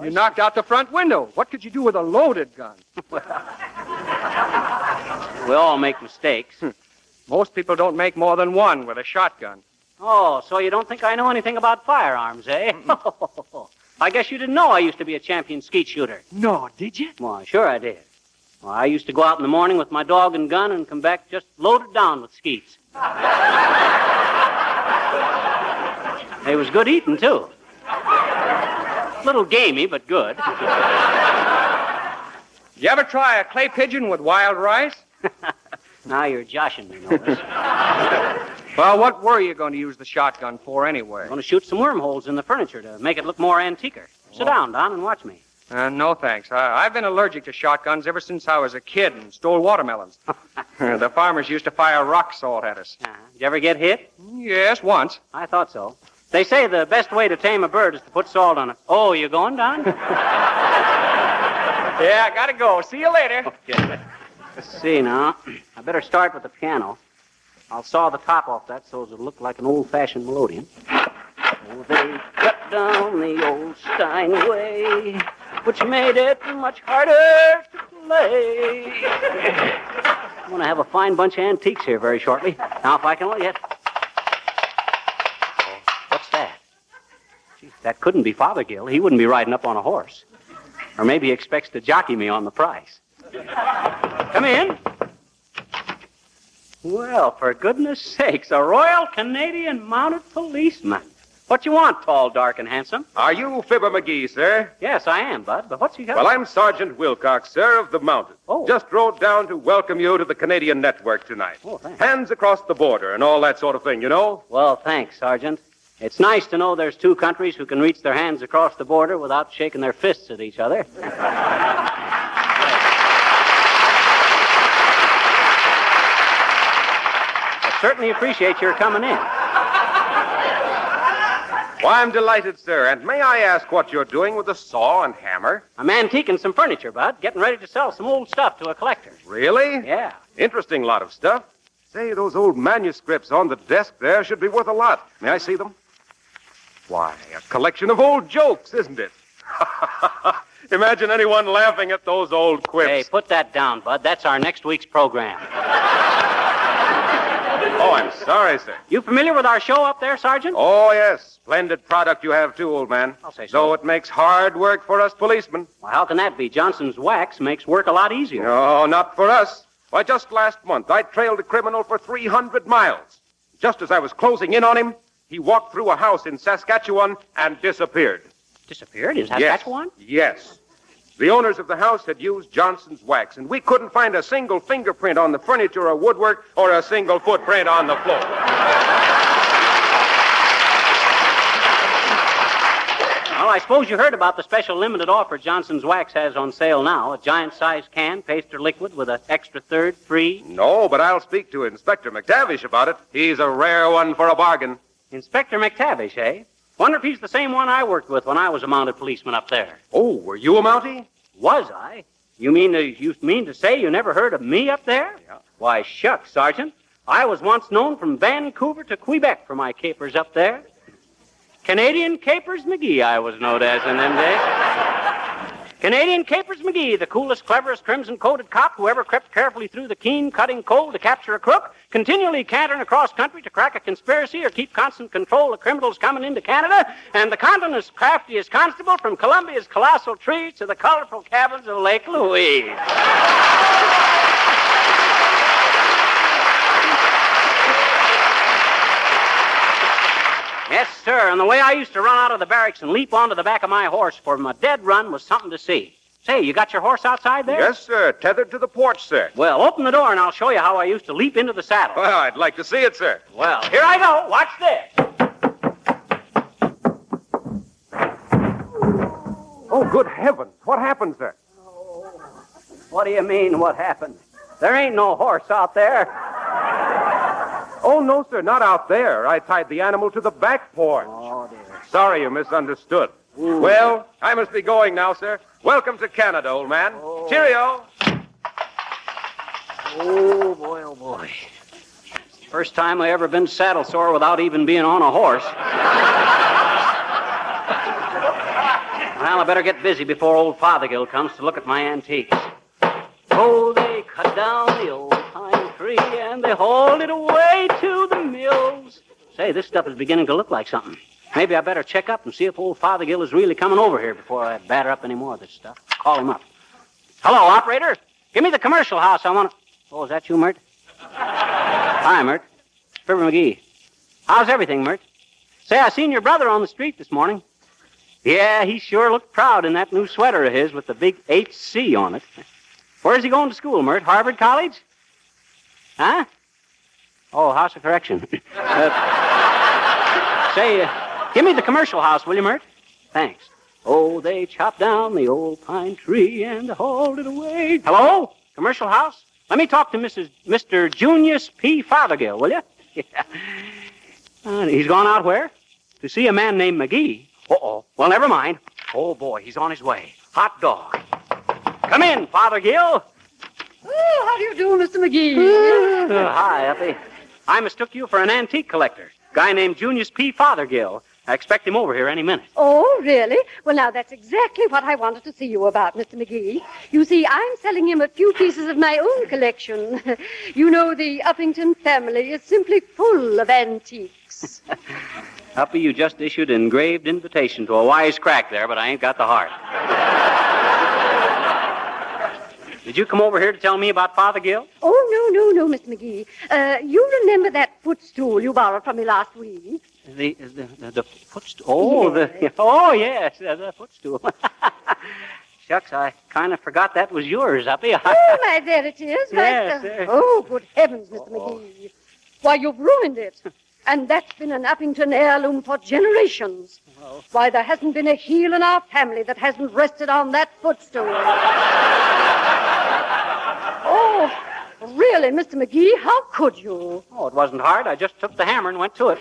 you knocked out the front window. What could you do with a loaded gun? We all make mistakes. Most people don't make more than one with a shotgun. Oh, so you don't think I know anything about firearms, eh? I guess you didn't know I used to be a champion skeet shooter. No, did you? Why, sure I did. Well, I used to go out in the morning with my dog and gun and come back just loaded down with skeets. They was good eating, too. Little gamey, but good. You ever try a clay pigeon with wild rice? now you're joshing me, Novis. well, what were you going to use the shotgun for anyway? I'm going to shoot some wormholes in the furniture to make it look more antiquer. Sit down, Don, and watch me. Uh, no, thanks. I, I've been allergic to shotguns ever since I was a kid and stole watermelons. the farmers used to fire rock salt at us. Uh-huh. Did you ever get hit? Yes, once. I thought so. They say the best way to tame a bird is to put salt on it. Oh, you going, Don? yeah, I gotta go. See you later. Okay. Let's see now. I better start with the piano. I'll saw the top off that so it'll look like an old-fashioned melodeon. Oh, they cut down the old Steinway, which made it much harder to play. I'm going to have a fine bunch of antiques here very shortly. Now, if I can only get... Oh, what's that? Gee, that couldn't be Fothergill. He wouldn't be riding up on a horse. Or maybe he expects to jockey me on the price. Come in. Well, for goodness sakes, a Royal Canadian Mounted Policeman. What you want, tall, dark, and handsome? Are you Fibber McGee, sir? Yes, I am, Bud. But what's he got? Well, I'm Sergeant Wilcox, sir, of the Mounted. Oh. Just rode down to welcome you to the Canadian network tonight. Oh, thanks. Hands across the border and all that sort of thing, you know? Well, thanks, Sergeant. It's nice to know there's two countries who can reach their hands across the border without shaking their fists at each other. certainly appreciate your coming in. Why, I'm delighted, sir. And may I ask what you're doing with the saw and hammer? I'm antiquing some furniture, Bud. Getting ready to sell some old stuff to a collector. Really? Yeah. Interesting lot of stuff. Say, those old manuscripts on the desk there should be worth a lot. May I see them? Why, a collection of old jokes, isn't it? Imagine anyone laughing at those old quips. Hey, put that down, Bud. That's our next week's program. Oh, I'm sorry, sir. You familiar with our show up there, Sergeant? Oh, yes. Splendid product you have, too, old man. I'll say so. Though it makes hard work for us policemen. Well, how can that be? Johnson's wax makes work a lot easier. No, not for us. Why, just last month, I trailed a criminal for 300 miles. Just as I was closing in on him, he walked through a house in Saskatchewan and disappeared. Disappeared in Saskatchewan? Yes. yes. The owners of the house had used Johnson's wax, and we couldn't find a single fingerprint on the furniture or woodwork or a single footprint on the floor. Well, I suppose you heard about the special limited offer Johnson's Wax has on sale now. A giant sized can, paste or liquid, with an extra third free. No, but I'll speak to Inspector McTavish about it. He's a rare one for a bargain. Inspector McTavish, eh? Wonder if he's the same one I worked with when I was a mounted policeman up there. Oh, were you a Mountie? Was I? You mean to, you mean to say you never heard of me up there? Yeah. Why, shucks, Sergeant. I was once known from Vancouver to Quebec for my capers up there. Canadian Capers McGee, I was known as in them days. Canadian Capers McGee, the coolest, cleverest, crimson-coated cop who ever crept carefully through the keen, cutting cold to capture a crook, continually cantering across country to crack a conspiracy or keep constant control of criminals coming into Canada, and the continent's craftiest constable from Columbia's colossal trees to the colorful cabins of Lake Louise. Yes, sir. And the way I used to run out of the barracks and leap onto the back of my horse for my dead run was something to see. Say, you got your horse outside there? Yes, sir. Tethered to the porch, sir. Well, open the door and I'll show you how I used to leap into the saddle. Well, I'd like to see it, sir. Well, here I go. Watch this. Oh, good heavens. What happened, sir? What do you mean, what happened? There ain't no horse out there. Oh, no, sir, not out there. I tied the animal to the back porch. Oh, dear. Sorry you misunderstood. Well, I must be going now, sir. Welcome to Canada, old man. Oh. Cheerio. Oh, boy, oh, boy. First time I ever been saddle sore without even being on a horse. well, I better get busy before old Fothergill comes to look at my antiques. Oh, they cut down the old pine tree and they hauled it away to the mills. Say, this stuff is beginning to look like something. Maybe I better check up and see if old Fothergill is really coming over here before I batter up any more of this stuff. Call him up. Hello, operator. Give me the commercial house. I want to. Oh, is that you, Mert? Hi, Mert. Fibber McGee. How's everything, Mert? Say, I seen your brother on the street this morning. Yeah, he sure looked proud in that new sweater of his with the big HC on it. Where's he going to school, Mert? Harvard College? Huh? Oh, House of Correction. uh, say, uh, give me the commercial house, will you, Mert? Thanks. Oh, they chopped down the old pine tree and hauled it away. Hello? Commercial house? Let me talk to Mrs. Mr. Junius P. Fothergill, will you? yeah. Uh, he's gone out where? To see a man named McGee. Uh-oh. Well, never mind. Oh, boy, he's on his way. Hot dog. Come in, Fothergill. Oh, how do you do, Mr. McGee? Uh, hi, Effie. I mistook you for an antique collector. Guy named Junius P. Fothergill. I expect him over here any minute. Oh, really? Well, now that's exactly what I wanted to see you about, Mr. McGee. You see, I'm selling him a few pieces of my own collection. you know, the Uppington family is simply full of antiques. Uppy, you just issued an engraved invitation to a wise crack there, but I ain't got the heart. Did you come over here to tell me about Fothergill? Oh, no, no, no, Mr. McGee. Uh, you remember that footstool you borrowed from me last week? The the the, the footstool. Oh, the oh yes, the, the footstool. Shucks, I kind of forgot that was yours, Uppy. oh, my, there it is. right Yes, there. Oh, good heavens, Mr. McGee. Why, you've ruined it. And that's been an Uppington heirloom for generations. Why, there hasn't been a heel in our family that hasn't rested on that footstool. oh, really, Mr. McGee, how could you? Oh, it wasn't hard. I just took the hammer and went to it.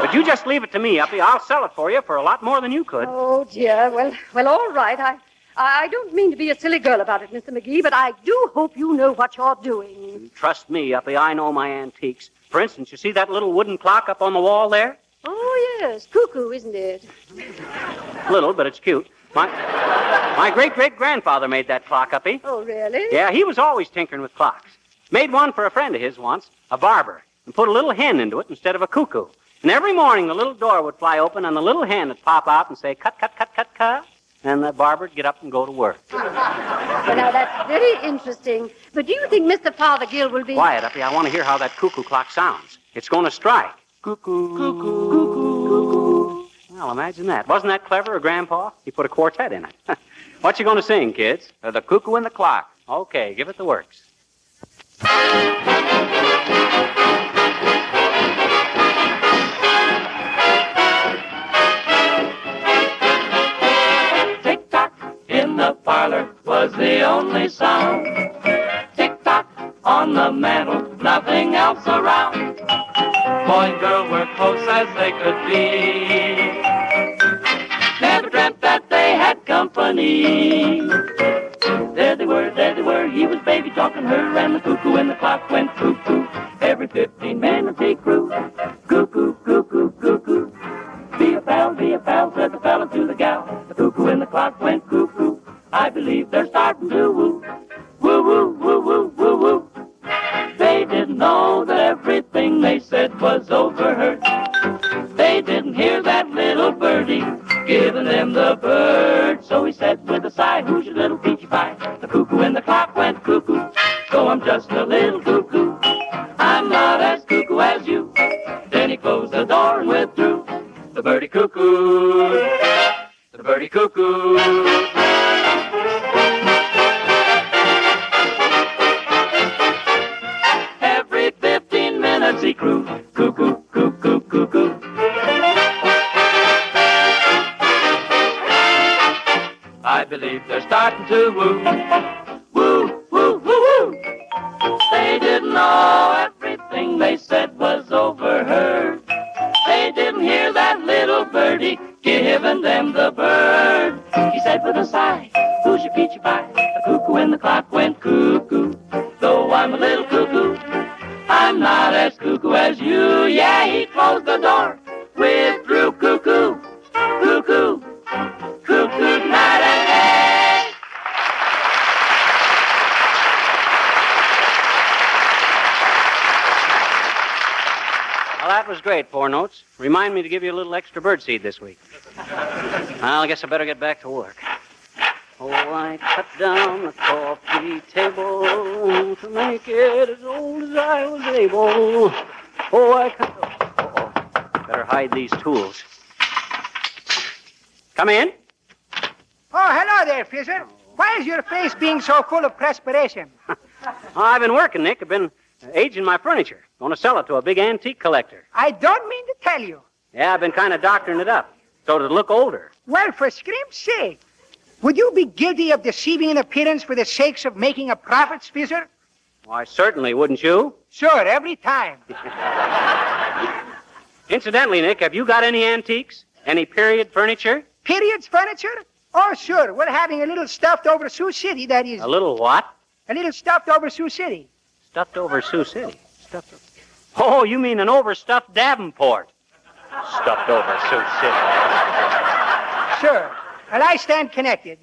But you just leave it to me, Uppy. I'll sell it for you for a lot more than you could. Oh, dear. Well, well, all right. I, I don't mean to be a silly girl about it, Mr. McGee, but I do hope you know what you're doing. Trust me, Uppy. I know my antiques. For instance, you see that little wooden clock up on the wall there? Oh, yes. Cuckoo, isn't it? Little, but it's cute. My, my great great grandfather made that clock, Uppy. Oh, really? Yeah, he was always tinkering with clocks. Made one for a friend of his once, a barber, and put a little hen into it instead of a cuckoo. And every morning the little door would fly open and the little hen would pop out and say, cut, cut, cut, cut, cut. And the barber would get up and go to work. Well, now, that's very interesting. But do you think Mr. Fothergill will be... Quiet, Uppy. I want to hear how that cuckoo clock sounds. It's going to strike. Cuckoo. Cuckoo. Cuckoo. Well, imagine that. Wasn't that clever Grandpa? He put a quartet in it. what you going to sing, kids? Uh, the cuckoo and the clock. Okay, give it the works. Tick tock in the parlor was the only sound. Tick tock on the mantel, nothing else around. Boy and girl were close as they could be. Never dreamt that they had company. There they were, there they were. He was baby talking her, and the cuckoo and the clock went cuckoo. Every 15 minutes he grew. Cuckoo, cuckoo, cuckoo. Be a pal, be a pal, said the fella to the gal. The cuckoo and the clock went cuckoo. I believe they're starting to woo. Woo, woo, woo, woo, woo, woo. They didn't know that everything they said was overheard. They didn't hear that little birdie giving them the bird. So he said with a sigh, who's your little peachy pie? The cuckoo and the clock went cuckoo. So I'm just a little cuckoo. I'm not as cuckoo as you. Then he closed the door and withdrew. The birdie cuckoo. The birdie cuckoo. Woo, Remind me to give you a little extra birdseed this week. Well, I guess I better get back to work. Oh, I cut down the coffee table to make it as old as I was able. Oh, I cut. Uh-oh. Better hide these tools. Come in. Oh, hello there, Fizzer. Why is your face being so full of perspiration? Oh, I've been working, Nick. I've been aging my furniture. Going to sell it to a big antique collector. I don't mean to tell you. Yeah, I've been kind of doctoring it up so it'd look older. Well, for scrim's sake, would you be guilty of deceiving an appearance for the sakes of making a profit, Fizzer? Why, certainly, wouldn't you? Sure, every time. Incidentally, Nick, have you got any antiques? Any period furniture? Periods furniture? Oh, sure. We're having a little stuffed over Sioux City, that is. A little what? A little stuffed over Sioux City. Stuffed over Sioux City. Stuffed. o- Oh, you mean an overstuffed Davenport? Stuffed over Sioux City. Sure. Well, I stand connected.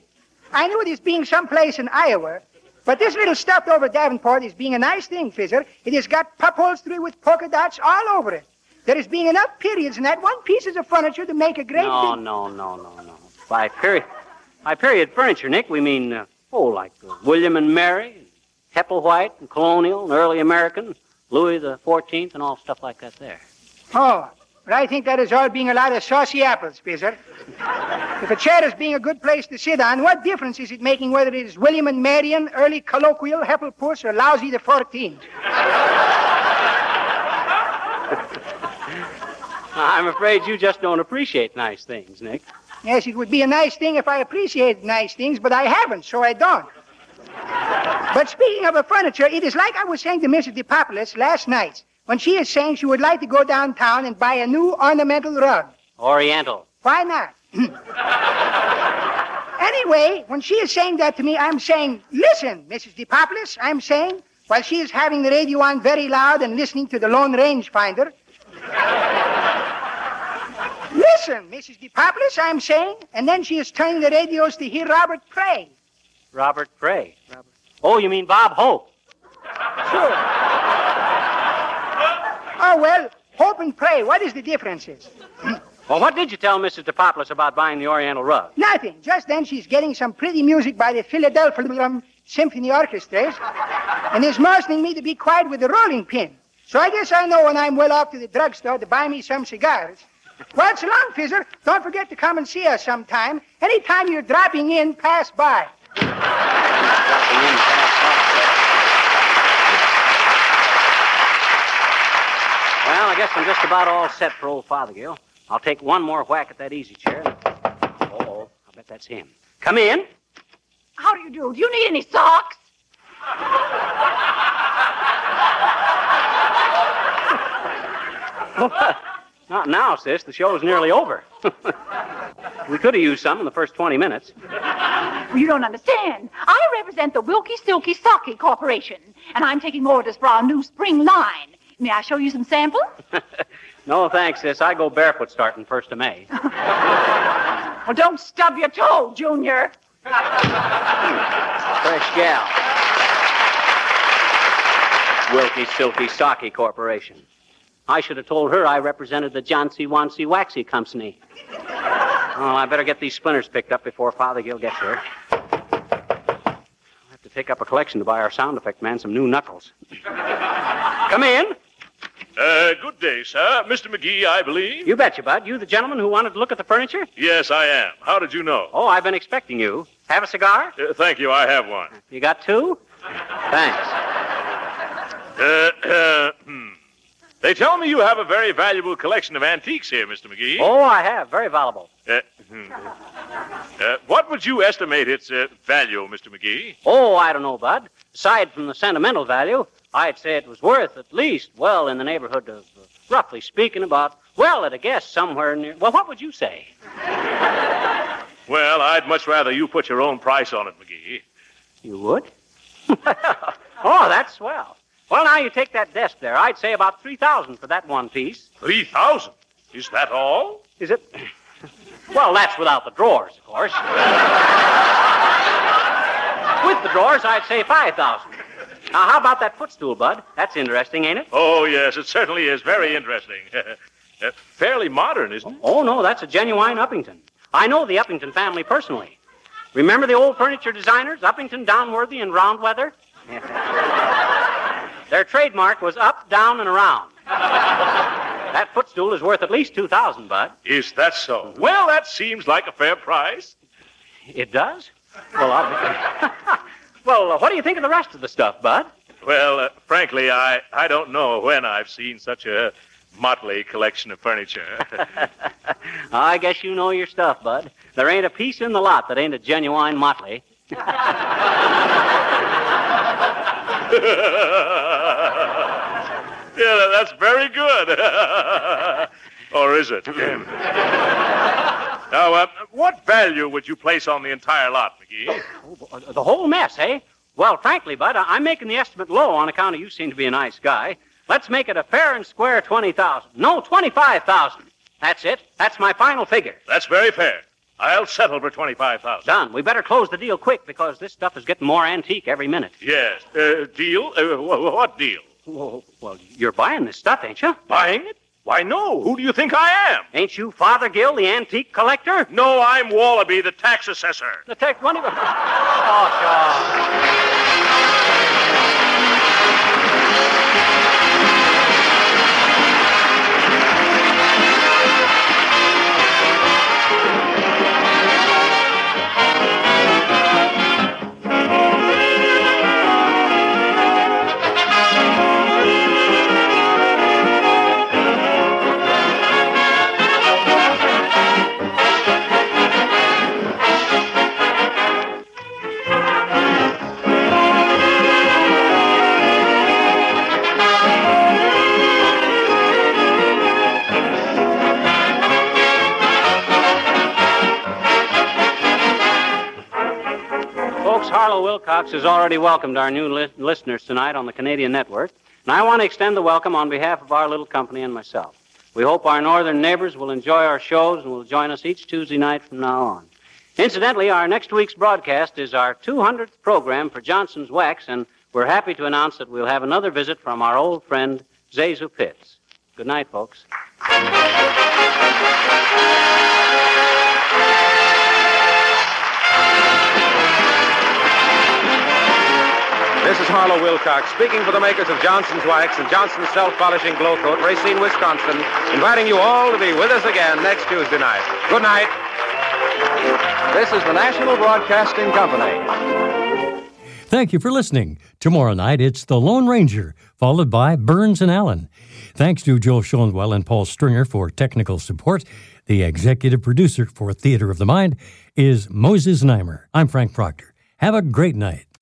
I knew this being someplace in Iowa, but this little stuffed over Davenport is being a nice thing, Fizzer. It has got upholstery with polka dots all over it. There is being enough periods in that one pieces of furniture to make a great No, big... no, no, no, no. By period, by period furniture, Nick, we mean uh, oh, like uh, William and Mary, Hepplewhite, and Colonial, and Early American, Louis the Fourteenth, and all stuff like that. There. Oh, but I think that is all being a lot of saucy apples, Fizzer. if a chair is being a good place to sit on, what difference is it making whether it is William and Marion, early colloquial, Heppelpuss, or Lousy the Fourteenth? I'm afraid you just don't appreciate nice things, Nick. Yes, it would be a nice thing if I appreciated nice things, but I haven't, so I don't. But speaking of a furniture, it is like I was saying to Mrs. DePopulis last night when she is saying she would like to go downtown and buy a new ornamental rug. Oriental. Why not? anyway, when she is saying that to me, I'm saying, listen, Mrs. DePopulis, I'm saying, while she is having the radio on very loud and listening to the Lone Range Finder. listen, Mrs. DePopulis, I'm saying, and then she is turning the radios to hear Robert Cray. Robert Gray. Robert. Oh, you mean Bob Hope? Sure. Oh, well, hope and pray. What is the differences? Well, what did you tell Mrs. DePopulis about buying the Oriental rug? Nothing. Just then she's getting some pretty music by the Philadelphia um, Symphony Orchestras and is motioning me to be quiet with the rolling pin. So I guess I know when I'm well off to the drugstore to buy me some cigars. Well, so long, Fizzer. Don't forget to come and see us sometime. Anytime you're dropping in, pass by. Well, I guess I'm just about all set for old Fothergill. I'll take one more whack at that easy chair. Oh, I bet that's him. Come in. How do you do? Do you need any socks? Not now, sis. The show's nearly over. we could have used some in the first 20 minutes. Well, you don't understand. I represent the Wilkie Silky Socky Corporation, and I'm taking orders for our new spring line. May I show you some samples? No, thanks, sis. I go barefoot starting 1st of May. Well, don't stub your toe, Junior. Fresh gal. Wilkie Silky Socky Corporation. I should have told her I represented the Johnsy Wansy Waxy Company. Oh, I better get these splinters picked up before Fothergill gets here. I'll have to take up a collection to buy our sound effect man some new knuckles. Come in. Uh, good day, sir. Mr. McGee, I believe. You betcha, Bud. You the gentleman who wanted to look at the furniture? Yes, I am. How did you know? Oh, I've been expecting you. Have a cigar? Uh, thank you. I have one. You got two? Thanks. Uh, uh, hmm. They tell me you have a very valuable collection of antiques here, Mr. McGee. Oh, I have. Very valuable. Uh, hmm. Uh, what would you estimate its uh, value, Mr. McGee? Oh, I don't know, Bud. Aside from the sentimental value, I'd say it was worth at least, well, in the neighborhood of, uh, roughly speaking, about, well, at a guess, somewhere near. Well, what would you say? Well, I'd much rather you put your own price on it, McGee. You would? oh, that's swell. Well, now you take that desk there. I'd say about 3000 for that one piece. 3000 Is that all? Is it? Well, that's without the drawers, of course. With the drawers, I'd say 5000 Now, how about that footstool, Bud? That's interesting, ain't it? Oh, yes, it certainly is. Very interesting. Uh, fairly modern, isn't it? Oh, no, that's a genuine Uppington. I know the Uppington family personally. Remember the old furniture designers, Uppington, Downworthy, and Roundweather? Their trademark was up, down, and around. that footstool is worth at least 2000 Bud. Is that so? Well, that seems like a fair price. It does? Well, obviously. well, uh, what do you think of the rest of the stuff, Bud? Well, uh, frankly, I, I don't know when I've seen such a motley collection of furniture. I guess you know your stuff, Bud. There ain't a piece in the lot that ain't a genuine motley. yeah, that's very good. or is it? Now, uh, what value would you place on the entire lot, McGee? Oh, the whole mess, eh? Well, frankly, Bud, I'm making the estimate low on account of you seem to be a nice guy. Let's make it a fair and square 20000 No, 25000 That's it. That's my final figure. That's very fair. I'll settle for 25000 Done. We better close the deal quick because this stuff is getting more antique every minute. Yes. Uh, deal? Uh, what deal? Well, well, you're buying this stuff, ain't you? Buying it? Why, no. Who do you think I am? Ain't you Fothergill, the antique collector? No, I'm Wallaby, the tax assessor. The tax money? oh, Harlow Wilcox has already welcomed our new li- listeners tonight on the Canadian network, and I want to extend the welcome on behalf of our little company and myself. We hope our northern neighbors will enjoy our shows and will join us each Tuesday night from now on. Incidentally, our next week's broadcast is our 200th program for Johnson's Wax, and we're happy to announce that we'll have another visit from our old friend, ZaSu Pitts. Good night, folks. This is Harlow Wilcox speaking for the makers of Johnson's Wax and Johnson's Self Polishing Glo-Coat, Racine, Wisconsin, inviting you all to be with us again next Tuesday night. Good night. This is the National Broadcasting Company. Thank you for listening. Tomorrow night, it's The Lone Ranger, followed by Burns and Allen. Thanks to Joe Schoenwell and Paul Stringer for technical support. The executive producer for Theater of the Mind is Moses Neimer. I'm Frank Proctor. Have a great night.